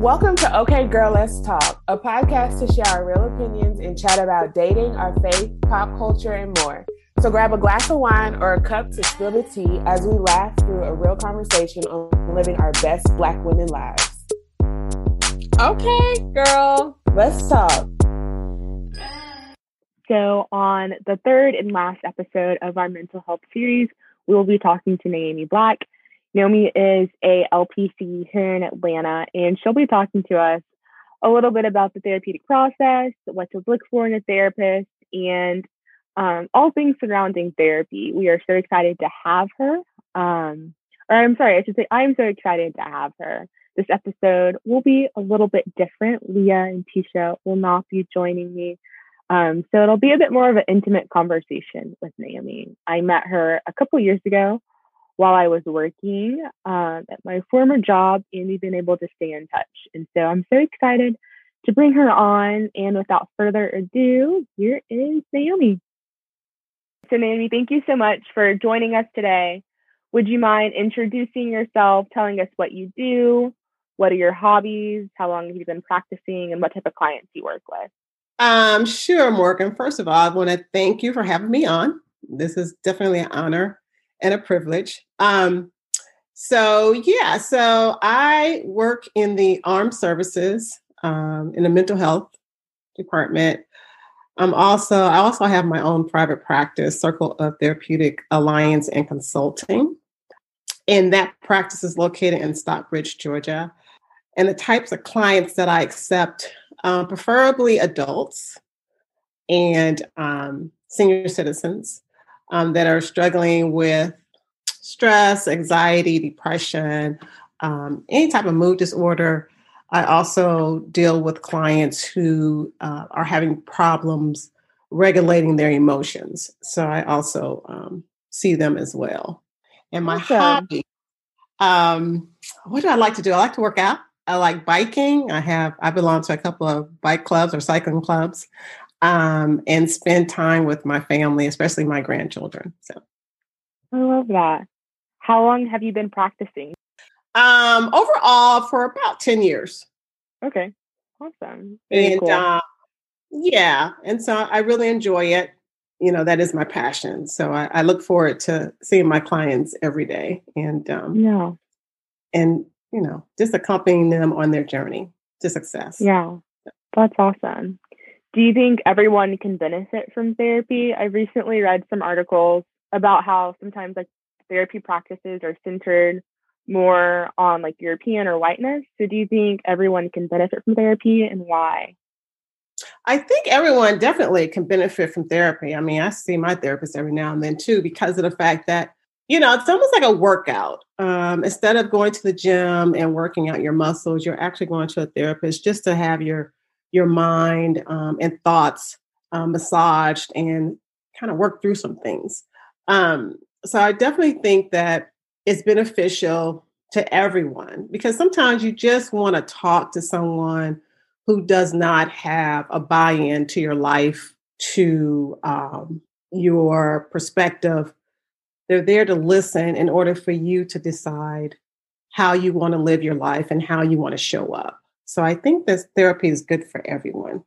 Welcome to OK Girl Let's Talk, a podcast to share our real opinions and chat about dating, our faith, pop culture, and more. So grab a glass of wine or a cup to spill the tea as we laugh through a real conversation on living our best Black women lives. Okay, girl, let's talk. So, on the third and last episode of our mental health series, we will be talking to Naomi Black. Naomi is a LPC here in Atlanta, and she'll be talking to us a little bit about the therapeutic process, what to look for in a therapist, and um, all things surrounding therapy. We are so excited to have her. Um, or I'm sorry, I should say, I'm so excited to have her. This episode will be a little bit different. Leah and Tisha will not be joining me. Um, so it'll be a bit more of an intimate conversation with Naomi. I met her a couple years ago while I was working um, at my former job, and we've been able to stay in touch. And so I'm so excited to bring her on. And without further ado, here is Naomi. So, Naomi, thank you so much for joining us today. Would you mind introducing yourself, telling us what you do, what are your hobbies, how long have you been practicing, and what type of clients you work with? Um, sure, Morgan. First of all, I want to thank you for having me on. This is definitely an honor and a privilege. Um, so yeah, so I work in the armed services um, in the mental health department. I'm also I also have my own private practice, Circle of Therapeutic Alliance and Consulting, and that practice is located in Stockbridge, Georgia. And the types of clients that I accept, um, preferably adults and um, senior citizens um, that are struggling with stress, anxiety, depression, um, any type of mood disorder. I also deal with clients who uh, are having problems regulating their emotions. So I also um, see them as well. And my awesome. hobby, um, what do I like to do? I like to work out. I like biking. I have I belong to a couple of bike clubs or cycling clubs, um, and spend time with my family, especially my grandchildren. So I love that. How long have you been practicing? Um, overall, for about ten years. Okay, awesome. Very and cool. uh, yeah, and so I really enjoy it. You know, that is my passion. So I, I look forward to seeing my clients every day, and um, yeah, and you know, just accompanying them on their journey to success. Yeah, that's awesome. Do you think everyone can benefit from therapy? I recently read some articles about how sometimes like therapy practices are centered more on like European or whiteness. So do you think everyone can benefit from therapy and why? I think everyone definitely can benefit from therapy. I mean, I see my therapist every now and then too, because of the fact that, you know, it's almost like a workout. Um, instead of going to the gym and working out your muscles, you're actually going to a therapist just to have your your mind um, and thoughts um, massaged and kind of work through some things. Um, so I definitely think that it's beneficial to everyone because sometimes you just want to talk to someone who does not have a buy-in to your life, to um, your perspective. They're there to listen in order for you to decide how you want to live your life and how you want to show up. So I think this therapy is good for everyone.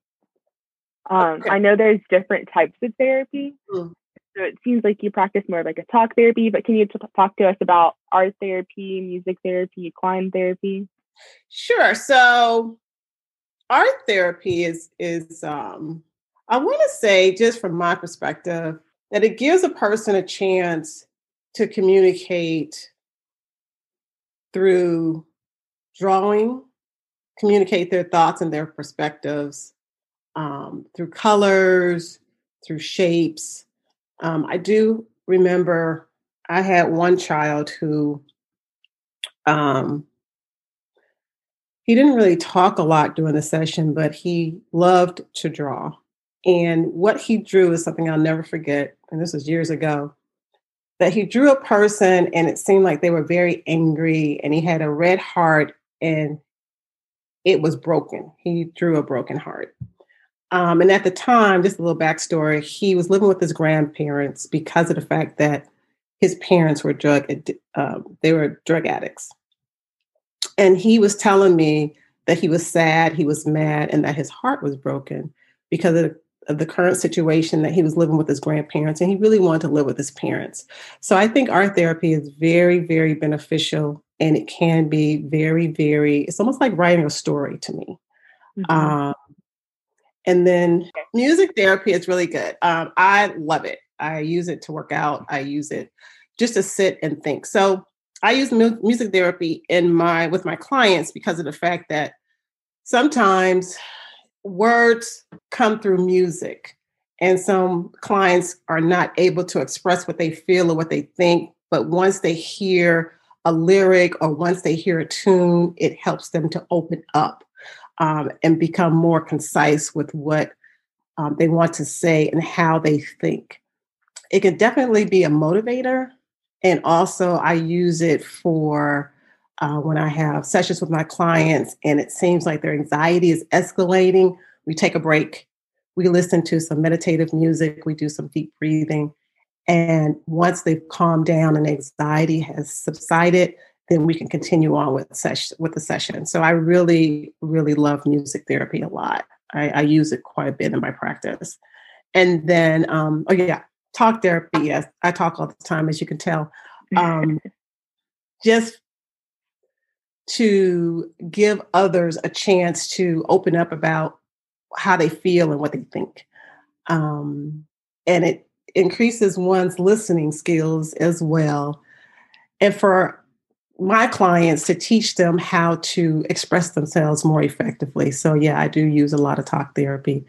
Um, okay. I know there's different types of therapy. Mm. So it seems like you practice more like a talk therapy, but can you t- talk to us about art therapy, music therapy, equine therapy? Sure. So art therapy is is um I want to say just from my perspective that it gives a person a chance to communicate through drawing, communicate their thoughts and their perspectives um, through colors, through shapes, um, I do remember I had one child who um, he didn't really talk a lot during the session, but he loved to draw. And what he drew is something I'll never forget. And this was years ago. That he drew a person and it seemed like they were very angry and he had a red heart and it was broken. He drew a broken heart. Um, and at the time, just a little backstory, he was living with his grandparents because of the fact that his parents were drug uh, they were drug addicts. And he was telling me that he was sad, he was mad, and that his heart was broken because of, of the current situation that he was living with his grandparents, and he really wanted to live with his parents. So I think art therapy is very, very beneficial, and it can be very, very. It's almost like writing a story to me. Mm-hmm. Um, and then music therapy is really good. Um, I love it. I use it to work out. I use it just to sit and think. So I use mu- music therapy in my with my clients because of the fact that sometimes words come through music and some clients are not able to express what they feel or what they think but once they hear a lyric or once they hear a tune it helps them to open up um, and become more concise with what um, they want to say and how they think it can definitely be a motivator and also, I use it for uh, when I have sessions with my clients and it seems like their anxiety is escalating. We take a break, we listen to some meditative music, we do some deep breathing. And once they've calmed down and anxiety has subsided, then we can continue on with session with the session. So I really, really love music therapy a lot. I, I use it quite a bit in my practice. And then, um, oh yeah, talk therapy. Yes, I talk all the time, as you can tell. Um, just to give others a chance to open up about how they feel and what they think. Um, and it increases one's listening skills as well. And for my clients to teach them how to express themselves more effectively. So yeah, I do use a lot of talk therapy.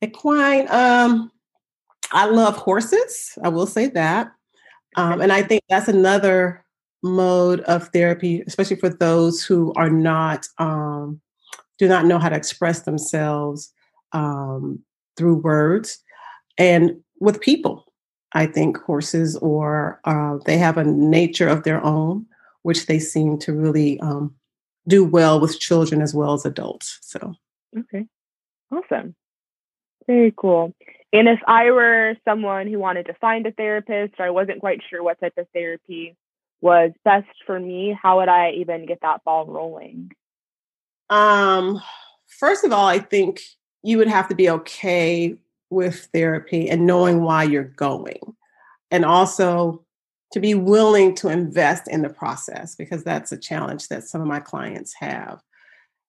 Equine, um, I love horses. I will say that. Um, and I think that's another mode of therapy, especially for those who are not, um, do not know how to express themselves um, through words. And with people, I think horses or uh, they have a nature of their own, which they seem to really um, do well with children as well as adults. So, okay, awesome, very cool. And if I were someone who wanted to find a therapist or I wasn't quite sure what type of therapy was best for me, how would I even get that ball rolling? Um, first of all, I think you would have to be okay with therapy and knowing why you're going. And also to be willing to invest in the process because that's a challenge that some of my clients have.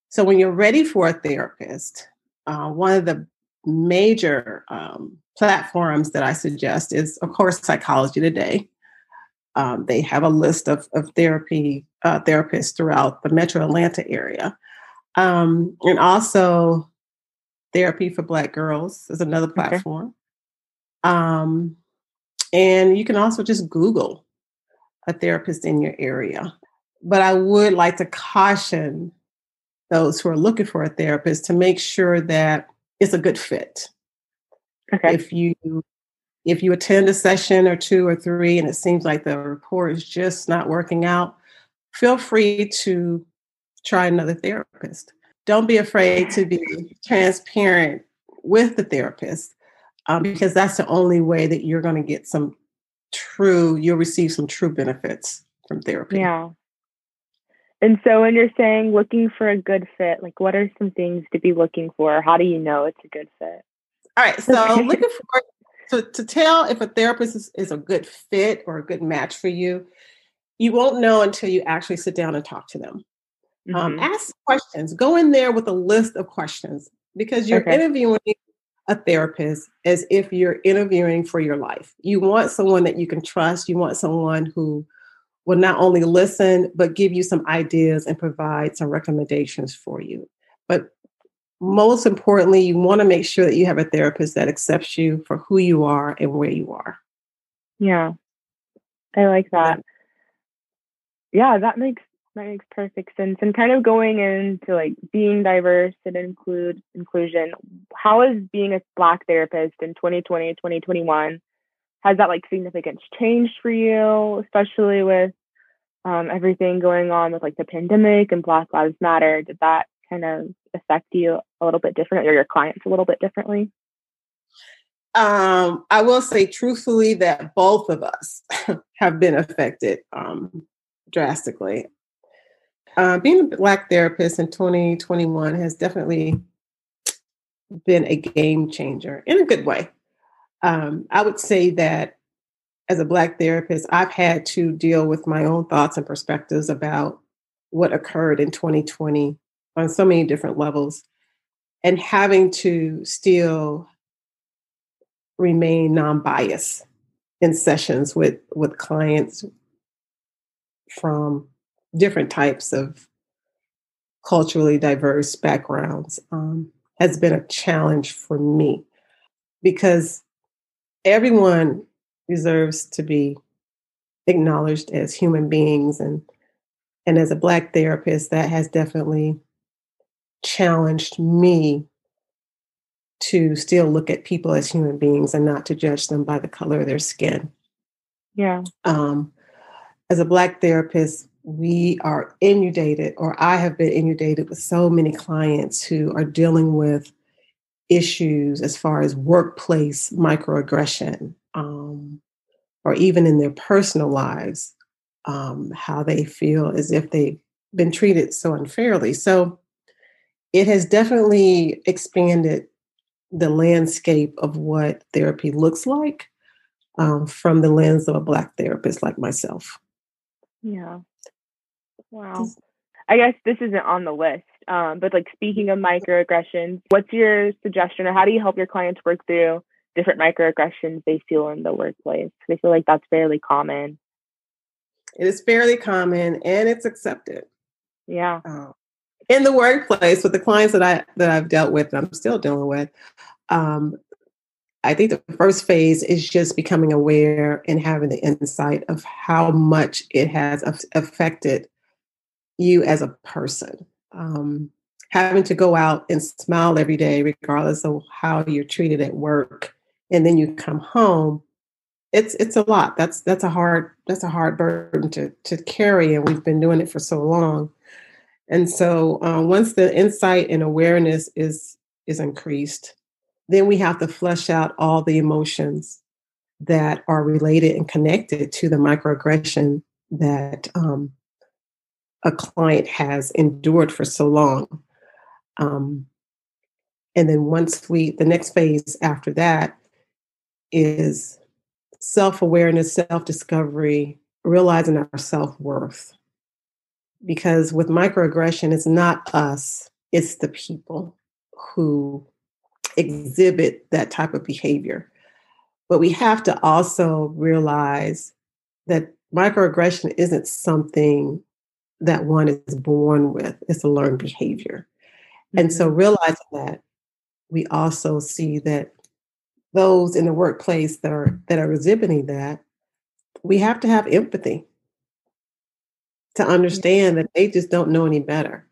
So when you're ready for a therapist, uh, one of the major um, platforms that I suggest is, of course, Psychology Today. Um, they have a list of, of therapy uh, therapists throughout the metro Atlanta area. Um, and also, Therapy for Black Girls is another platform. Okay. Um, and you can also just Google a therapist in your area. But I would like to caution those who are looking for a therapist to make sure that it's a good fit. Okay. If you if you attend a session or two or three and it seems like the rapport is just not working out, feel free to try another therapist. Don't be afraid to be transparent with the therapist um, because that's the only way that you're going to get some true, you'll receive some true benefits from therapy. Yeah. And so when you're saying looking for a good fit, like what are some things to be looking for? How do you know it's a good fit? All right. So looking for to, to tell if a therapist is, is a good fit or a good match for you, you won't know until you actually sit down and talk to them. Um, mm-hmm. Um, ask questions. Go in there with a list of questions because you're okay. interviewing a therapist as if you're interviewing for your life. You want someone that you can trust. You want someone who will not only listen, but give you some ideas and provide some recommendations for you. But most importantly, you want to make sure that you have a therapist that accepts you for who you are and where you are. Yeah. I like that. Yeah, that makes that makes perfect sense. And kind of going into like being diverse and include inclusion, how is being a black therapist in 2020, 2021? Has that like significance changed for you, especially with um, everything going on with like the pandemic and Black Lives Matter, did that kind of affect you a little bit differently or your clients a little bit differently? Um, I will say truthfully that both of us have been affected um, drastically. Uh, being a Black therapist in 2021 has definitely been a game changer in a good way. Um, I would say that as a Black therapist, I've had to deal with my own thoughts and perspectives about what occurred in 2020 on so many different levels and having to still remain non-biased in sessions with with clients from different types of culturally diverse backgrounds um, has been a challenge for me because everyone deserves to be acknowledged as human beings and and as a black therapist that has definitely challenged me to still look at people as human beings and not to judge them by the color of their skin. Yeah. Um, as a Black therapist, we are inundated, or I have been inundated with so many clients who are dealing with issues as far as workplace microaggression, um, or even in their personal lives, um, how they feel as if they've been treated so unfairly. So it has definitely expanded the landscape of what therapy looks like um, from the lens of a Black therapist like myself. Yeah. Wow. I guess this isn't on the list, um, but like speaking of microaggressions, what's your suggestion or how do you help your clients work through different microaggressions they feel in the workplace? They feel like that's fairly common. It is fairly common and it's accepted. Yeah. Uh, in the workplace with the clients that I that I've dealt with and I'm still dealing with, um, I think the first phase is just becoming aware and having the insight of how much it has affected you as a person. Um, having to go out and smile every day, regardless of how you're treated at work, and then you come home. It's it's a lot. That's that's a hard that's a hard burden to to carry, and we've been doing it for so long. And so uh, once the insight and awareness is is increased, then we have to flesh out all the emotions that are related and connected to the microaggression that um, a client has endured for so long. Um, and then once we, the next phase after that is self awareness, self discovery, realizing our self worth because with microaggression, it's not us, it's the people who exhibit that type of behavior. But we have to also realize that microaggression isn't something that one is born with, it's a learned behavior. Mm-hmm. And so mm-hmm. realizing that, we also see that those in the workplace that are that are exhibiting that, we have to have empathy to understand that they just don't know any better.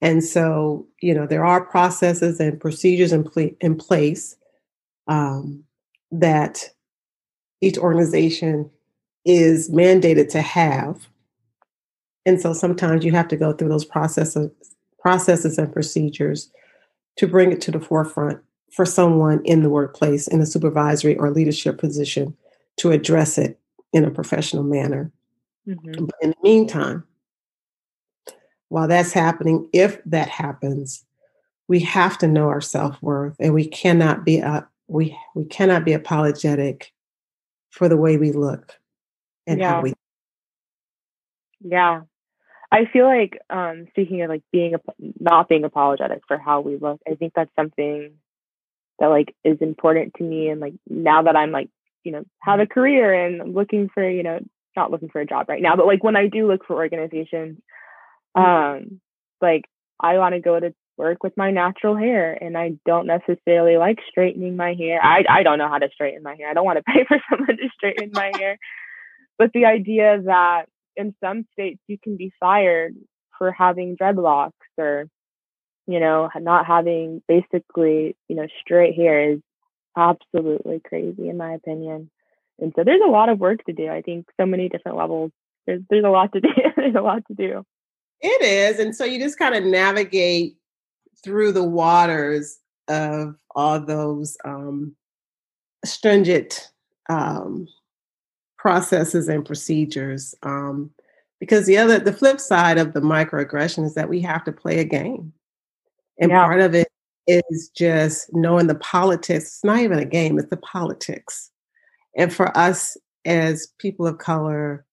And so, you know, there are processes and procedures in, pl- in place um, that each organization is mandated to have. And so sometimes you have to go through those processes, processes and procedures to bring it to the forefront for someone in the workplace in a supervisory or leadership position to address it in a professional manner. Mm-hmm. But in the meantime, while that's happening, if that happens, we have to know our self worth, and we cannot be uh, we we cannot be apologetic for the way we look and yeah. how we. Yeah, I feel like um, speaking of like being not being apologetic for how we look, I think that's something that like is important to me, and like now that I'm like you know have a mm-hmm. career and I'm looking for you know not looking for a job right now, but like when I do look for organizations, mm-hmm. um, like I want to go to work with my natural hair and I don't necessarily like straightening my hair. I I don't know how to straighten my hair. I don't want to pay for someone to straighten my hair. But the idea that in some states you can be fired for having dreadlocks or you know not having basically you know straight hair is absolutely crazy in my opinion and so there's a lot of work to do. I think so many different levels. There's there's a lot to do. there's a lot to do. It is. And so you just kind of navigate through the waters of all those um, stringent um, processes and procedures. Um, because the other the flip side of the microaggression is that we have to play a game and Yeah. part of it is just knowing the politics it's not even a game it's the politics and for us as people of color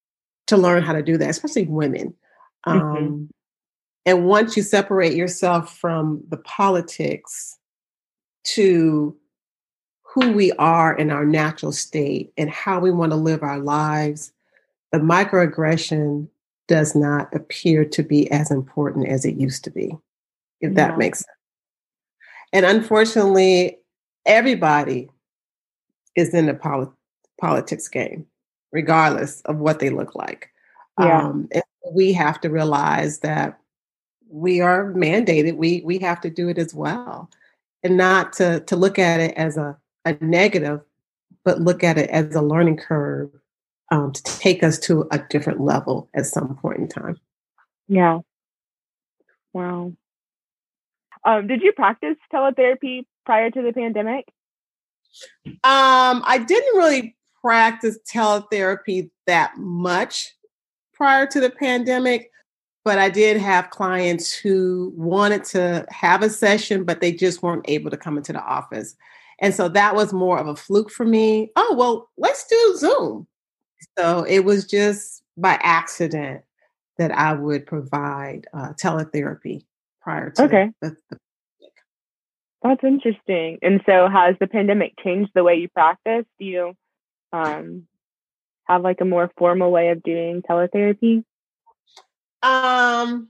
to learn how to do that especially women um, Mhm. and once you separate yourself from the politics to who we are in our natural state and how we want to live our lives, the microaggression does not appear to be as important as it used to be, if that makes sense. And unfortunately, everybody is in the poli- politics game, regardless of what they look like. Yeah. Um, and we have to realize that we are mandated. We we have to do it as well, and not to to look at it as a a negative, but look at it as a learning curve um, to take us to a different level at some point in time. Yeah. Wow. Um, did you practice teletherapy prior to the pandemic? Um, I didn't really practice teletherapy that much prior to the pandemic, but I did have clients who wanted to have a session, but they just weren't able to come into the office. And so that was more of a fluke for me. Oh, well, let's do Zoom. So it was just by accident that I would provide uh, teletherapy prior to Okay. the, the That's interesting. And so, has the pandemic changed the way you practice? Do you um, have like a more formal way of doing teletherapy? Um,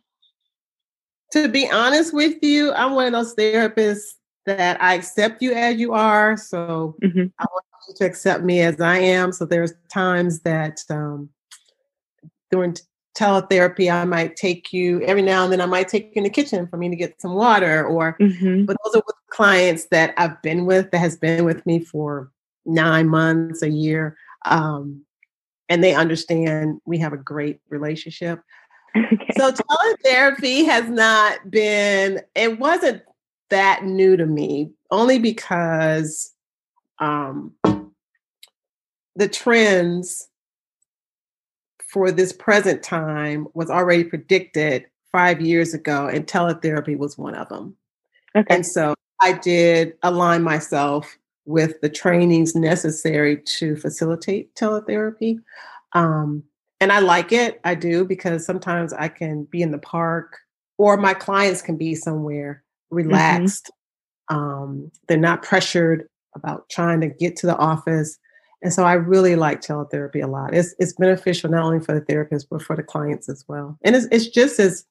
to be honest with you, I'm one of those therapists that I accept you as you are. So Mhm. I want you to accept me as I am. So there's times that um, during teletherapy, I might take you every now and then. I might take you in the kitchen for me to get some water, or Mhm. but those are with clients that I've been with that has been with me for nine months, a year, um, and they understand we have a great relationship. okay. So teletherapy has not been, it wasn't that new to me, only because um, the trends for this present time was already predicted five years ago, and teletherapy was one of them. okay. And so I did align myself with the trainings necessary to facilitate teletherapy. Um, and I like it. I do because sometimes I can be in the park or my clients can be somewhere relaxed. Um, they're not pressured about trying to get to the office. And so I really like teletherapy a lot. It's, it's beneficial not only for the therapist, but for the clients as well. And it's, it's just as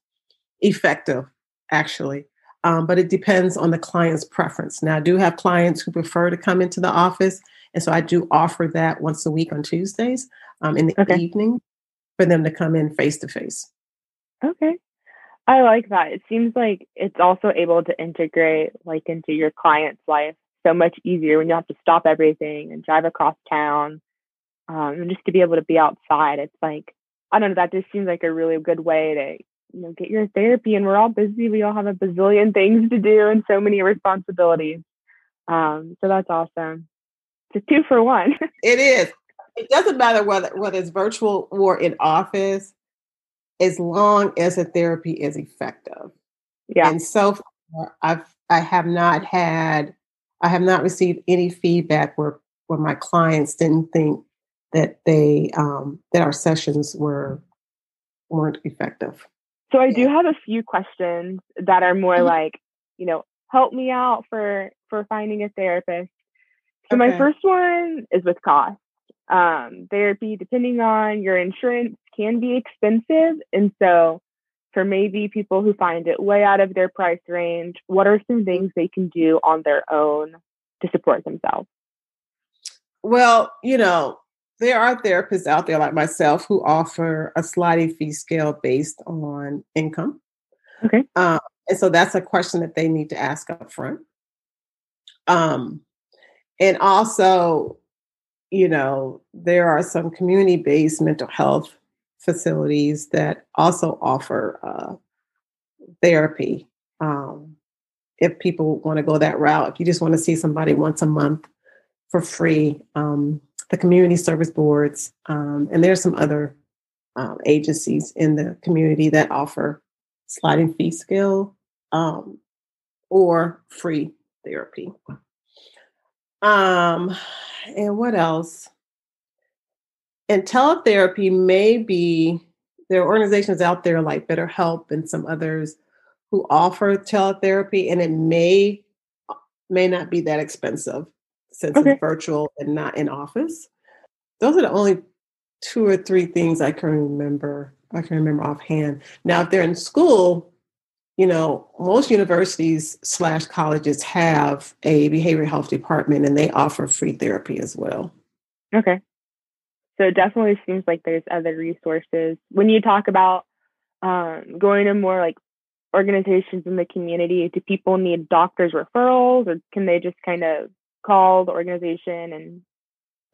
effective, actually um, but it depends on the client's preference. Now, I do have clients who prefer to come into the office, and so I do offer that once a week on Tuesdays um, in the Okay. evening for them to come in face to face. Okay. I like that. It seems like it's also able to integrate like into your client's life so much easier when you have to stop everything and drive across town. Um, and just to be able to be outside. It's like, I don't know, that just seems like a really good way to, you know, get your therapy and we're all busy. We all have a bazillion things to do and so many responsibilities. Um, so that's awesome. It's a two for one. It is. It doesn't matter whether whether it's virtual or in office, as long as the therapy is effective. yeah. And so far, I've I have not had I have not received any feedback where where my clients didn't think that they um, that our sessions were weren't effective. So I do have a few questions that are more Mhm. like, you know, help me out for for finding a therapist. So my first one is with cost. Um, therapy, depending on your insurance, can be expensive, and so for maybe people who find it way out of their price range, what are some things they can do on their own to support themselves? Well, you know, there are therapists out there like myself who offer a sliding fee scale based on income. Okay. Um, and so that's a question that they need to ask up front. Um, and also, you know, there are some community based mental health facilities that also offer uh, therapy. Um, if people want to go that route, if you just want to see somebody once a month for free, um, the community service boards, um, and there's some other um, agencies in the community that offer sliding fee scale um, or free therapy. Um, and what else? And teletherapy may be, there are organizations out there like BetterHelp and some others who offer teletherapy, and it may may not be that expensive since okay. it's virtual and not in office. Those are the only two or three things I can remember. I can remember offhand. Now, if they're in school, you know, most universities slash colleges have a behavioral health department and they offer free therapy as well. Okay. So it definitely seems like there's other resources. When you talk about um, going to more like organizations in the community, do people need doctors' referrals or can they just kind of call the organization and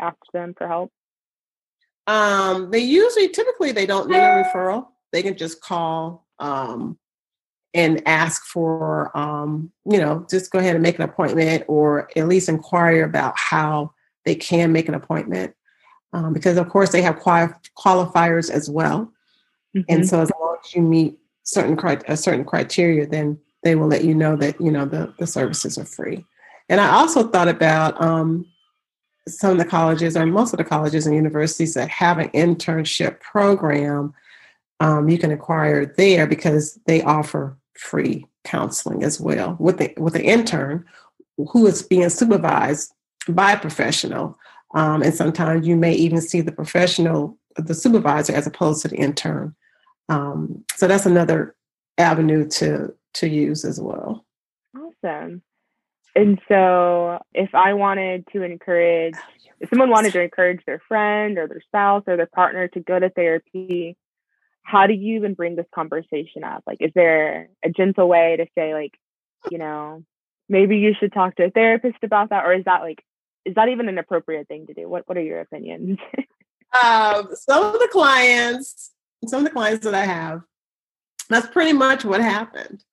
ask them for help? Um, they usually, typically, they don't need a referral. They can just call um, and ask for, um, you know, just go ahead and make an appointment or at least inquire about how they can make an appointment. Um, because, of course, they have quali- qualifiers as well. Mm-hmm. And so, as long as you meet certain cri- a certain criteria, then they will let you know that you know the, the services are free. And I also thought about um, some of the colleges, or most of the colleges and universities that have an internship program, um, you can acquire there because they offer free counseling as well with the with the intern who is being supervised by a professional. Um, and sometimes you may even see the professional, the supervisor, as opposed to the intern. Um, so that's another avenue to to use as well. Awesome. And so if I wanted to encourage, oh, if someone wanted to encourage their friend or their spouse or their partner to go to therapy, how do you even bring this conversation up? Like, is there a gentle way to say, like, you know, maybe you should talk to a therapist about that? Or is that like, is that even an appropriate thing to do? What What are your opinions? um, some of the clients, some of the clients that I have, that's pretty much what happened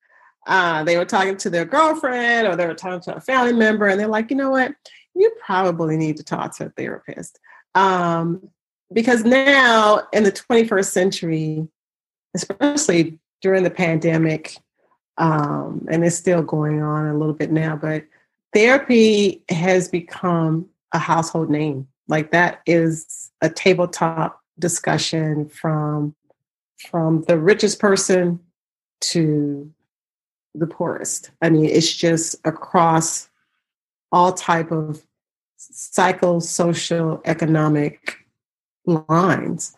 uh, they were talking to their girlfriend or they were talking to a family member, and they're like, you know what? You probably need to talk to a therapist. Um, because now in the 21st century, especially during the pandemic, um, and it's still going on a little bit now, but therapy has become a household name. Like that is a tabletop discussion from from the richest person to the poorest. I mean, it's just across all type of psychosocial economic lines.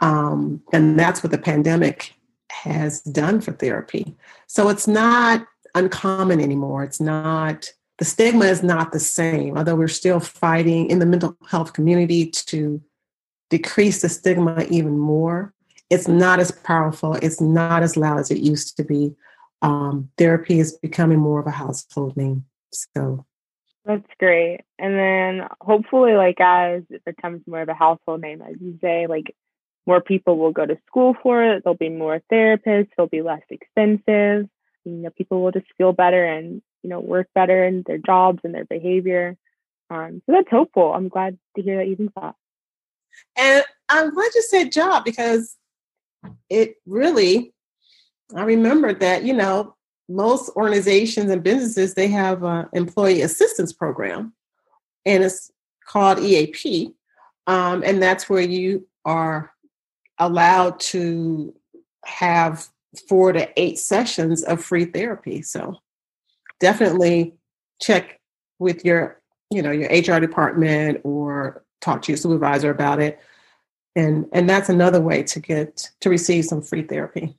Um, and that's what the pandemic has done for therapy. So it's not uncommon anymore. It's not, the stigma is not the same, although we're still fighting in the mental health community to decrease the stigma even more. It's not as powerful, it's not as loud as it used to be um, therapy is becoming more of a household name. So that's great. And then hopefully, like as it becomes more of a household name, as you say, like more people will go to school for it. There'll be more therapists. They'll be less expensive. You know, people will just feel better and you know work better in their jobs and their behavior. Um, so that's hopeful. I'm glad to hear that you think that. And I'm glad you said job because it really I remember that, you know, most organizations and businesses, they have an employee assistance program and it's called EAP. Um, and that's where you are allowed to have four to eight sessions of free therapy. So definitely check with your, you know, your HR department or talk to your supervisor about it. And and that's another way to get to receive some free therapy.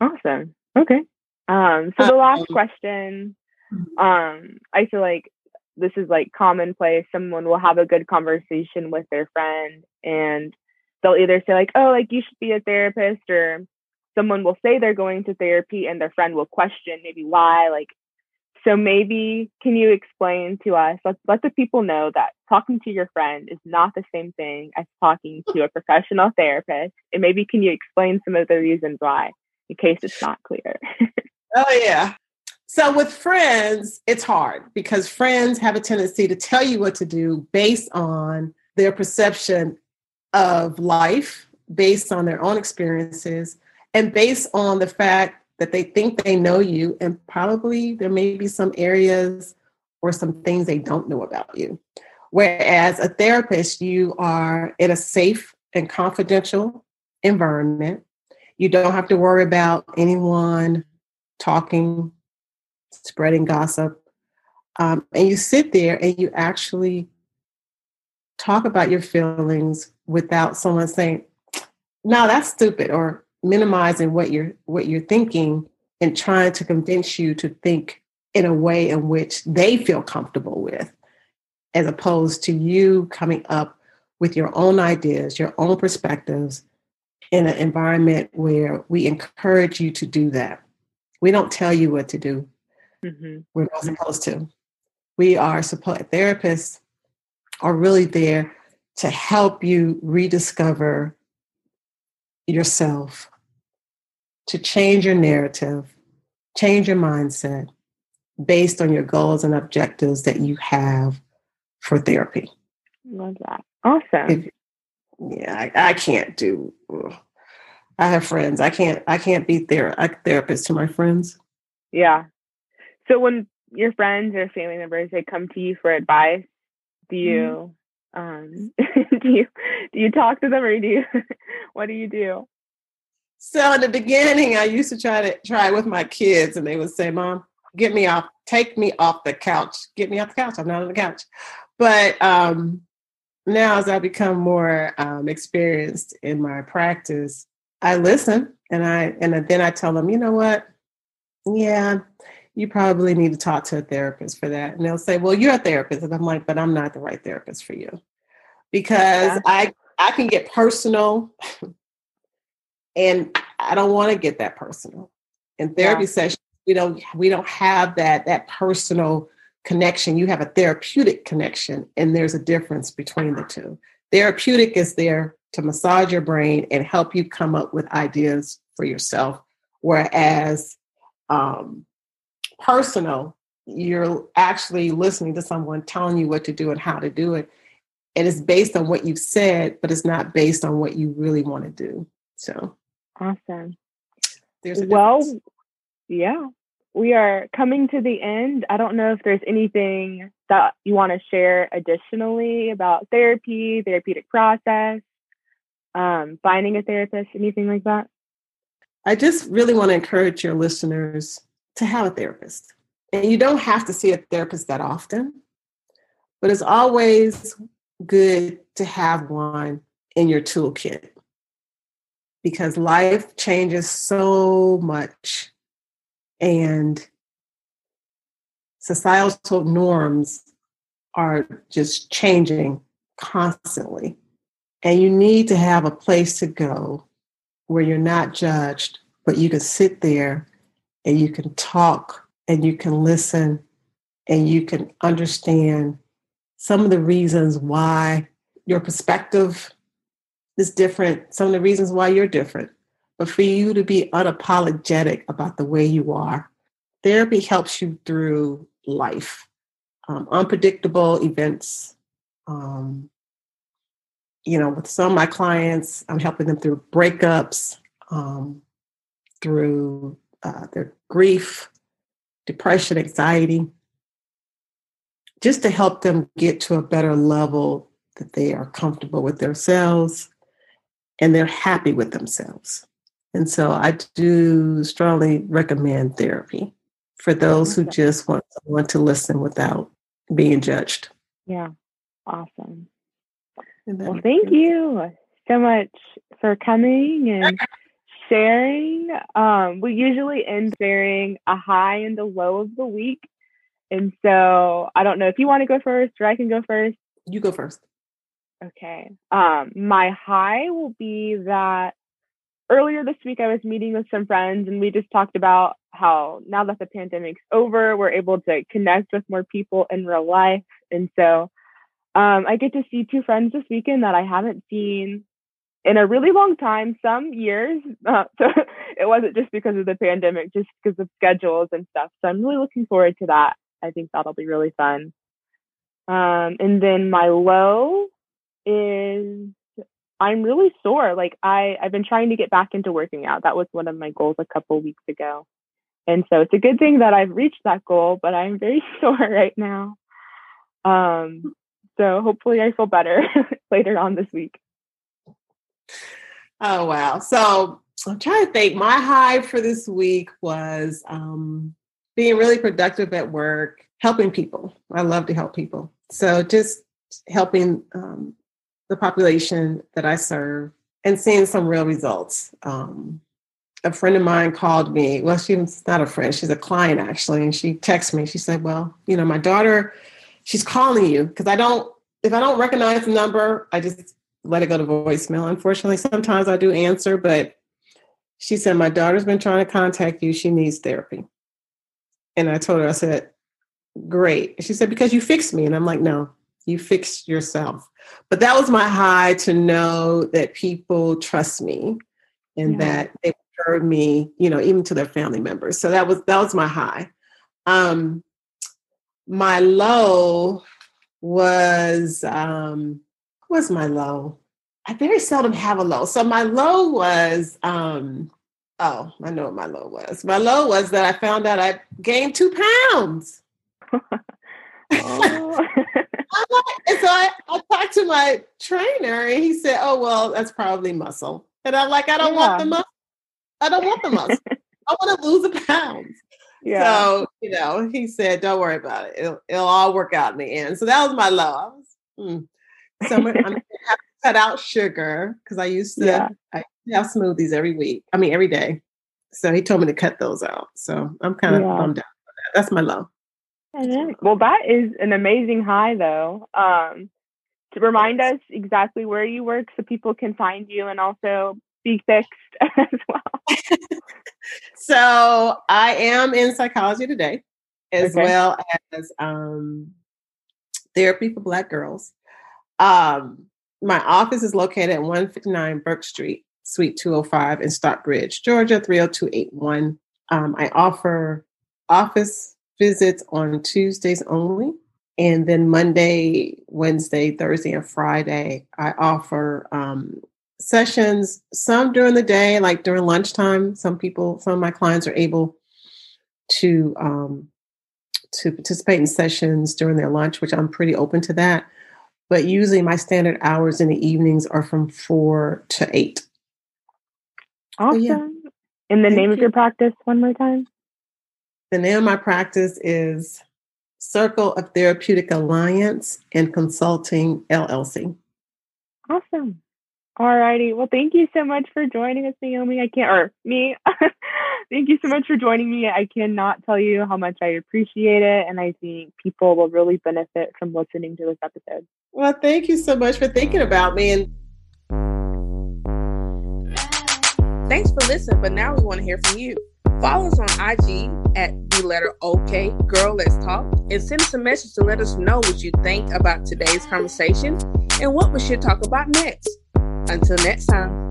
Awesome. Okay. Um, so the last um, question, mm-hmm. um, I feel like this is like commonplace. Someone will have a good conversation with their friend and they'll either say like, oh, like you should be a therapist or someone will say they're going to therapy and their friend will question maybe why, like, so maybe can you explain to us, let, let the people know that talking to your friend is not the same thing as talking to a professional therapist. And maybe can you explain some of the reasons why? in case it's not clear. oh, yeah. So with friends, it's hard because friends have a tendency to tell you what to do based on their perception of life based on their own experiences and based on the fact that they think they know you, and probably there may be some areas or some things they don't know about you. Whereas a therapist, you are in a safe and confidential environment. You don't have to worry about anyone talking, spreading gossip. Um, and you sit there and you actually talk about your feelings without someone saying, no, that's stupid, or minimizing what you're what you're thinking and trying to convince you to think in a way in which they feel comfortable with, as opposed to you coming up with your own ideas, your own perspectives in an environment where we encourage you to do that. We don't tell you what to do. Mm-hmm. We're not supposed to. We are supposed therapists are really there to help you rediscover yourself, to change your narrative, change your mindset based on your goals and objectives that you have for therapy. Love that. Awesome. If, yeah, I, I, can't do. I have friends. I can't. I can't be ther- a therapist to my friends. Yeah. So when your friends or family members they come to you for advice, do mm-hmm. you um, do you do you talk to them or do you what do you do? So in the beginning, I used to try to try with my kids, and they would say, "Mom, get me off, take me off the couch, get me off the couch. I'm not on the couch." But um, now, as I become more um, experienced in my practice, I listen, and I and then I tell them, you know what? Yeah, you probably need to talk to a therapist for that. And they'll say, well, you're a therapist. And I'm like, but I'm not the right therapist for you because yeah. I, I can get personal and I don't want to get that personal. In therapy yeah. sessions, we don't, we don't have that, that personal connection. You have a therapeutic connection and there's a difference between the two. Therapeutic is there to massage your brain and help you come up with ideas for yourself. Whereas um, personal, you're actually listening to someone telling you what to do and how to do it. And it's based on what you've said, but it's not based on what you really want to do. So awesome. well, yeah, we are coming to the end. I don't know if there's anything that you want to share additionally about therapy, therapeutic process, um, finding a therapist, anything like that. I just really want to encourage your listeners to have a therapist. And you don't have to see a therapist that often, but it's always good to have one in your toolkit because life changes so much and societal norms are just changing constantly. And you need to have a place to go where you're not judged, but you can sit there and you can talk and you can listen and you can understand some of the reasons why your perspective is different, some of the reasons why you're different. But for you to be unapologetic about the way you are, therapy helps you through life, um, unpredictable events. Um, you know, with some of my clients, I'm helping them through breakups, um, through uh, their grief, depression, anxiety, just to help them get to a better level that they are comfortable with themselves and they're happy with themselves. And so I do strongly recommend therapy for those who just want someone to listen without being judged. Yeah, awesome. Well, thank you so much for coming and sharing. Um, we usually end sharing a high and a low of the week. And so I don't know if you want to go first or I can go first. You go first. Okay. Um, my high will be that earlier this week I was meeting with some friends and we just talked about how now that the pandemic's over, we're able to connect with more people in real life. And so um, I get to see two friends this weekend that I haven't seen in a really long time, some years. Uh, so it wasn't just because of the pandemic, just because of schedules and stuff. So I'm really looking forward to that. I think that'll be really fun. Um, and then my low is I'm really sore. Like I, I've been trying to get back into working out. That was one of my goals a couple weeks ago. And so it's a good thing that I've reached that goal, but I'm very sore right now. Um, so hopefully I feel better later on this week. Oh wow. So I'm trying to think. My high for this week was um, being really productive at work, helping people. I love to help people. So just helping um, the population that I serve and seeing some real results. Um, a friend of mine called me. Well, she's not a friend, she's a client actually. And she texted me. She said, Well, you know, my daughter, she's calling you because I don't, if I don't recognize the number, I just let it go to voicemail. Unfortunately, sometimes I do answer, but she said, My daughter's been trying to contact you. She needs therapy. And I told her, I said, Great. She said, Because you fixed me. And I'm like, No, you fixed yourself. But that was my high to know that people trust me and yeah. that they heard me, you know, even to their family members. So that was that was my high. Um my low was um was my low? I very seldom have a low. So my low was um oh, I know what my low was. My low was that I found out I gained two pounds. oh. and so I, I talked to my trainer and he said, Oh, well, that's probably muscle. And I'm like, I don't yeah. want the muscle. I don't want the muscle. I want to lose the pounds. Yeah. So, you know, he said, Don't worry about it. It'll, it'll all work out in the end. So that was my low. I was, mm. So I'm, I'm gonna have to cut out sugar because I used to yeah. I have smoothies every week. I mean every day. So he told me to cut those out. So I'm kind of yeah. bummed out. That's my low. Well, that is an amazing high, though. Um, to remind us exactly where you work so people can find you and also be fixed as well. so I am in psychology today, as okay. well as um, therapy for Black girls. Um, my office is located at 159 Burke Street, Suite 205 in Stockbridge, Georgia, 30281. Um, I offer office visits on Tuesdays only. And then Monday, Wednesday, Thursday, and Friday, I offer um, sessions, some during the day, like during lunchtime. Some people, some of my clients are able to um, to participate in sessions during their lunch, which I'm pretty open to that. But usually my standard hours in the evenings are from four to eight. Awesome. So, yeah. And the Thank name you. of your practice one more time? The name of my practice is Circle of Therapeutic Alliance and Consulting LLC. Awesome. All righty. Well, thank you so much for joining us, Naomi. I can't, or me. thank you so much for joining me. I cannot tell you how much I appreciate it. And I think people will really benefit from listening to this episode. Well, thank you so much for thinking about me. And thanks for listening. But now we want to hear from you. Follow us on IG at the letter OK Girl Let's Talk and send us a message to let us know what you think about today's conversation and what we should talk about next. Until next time.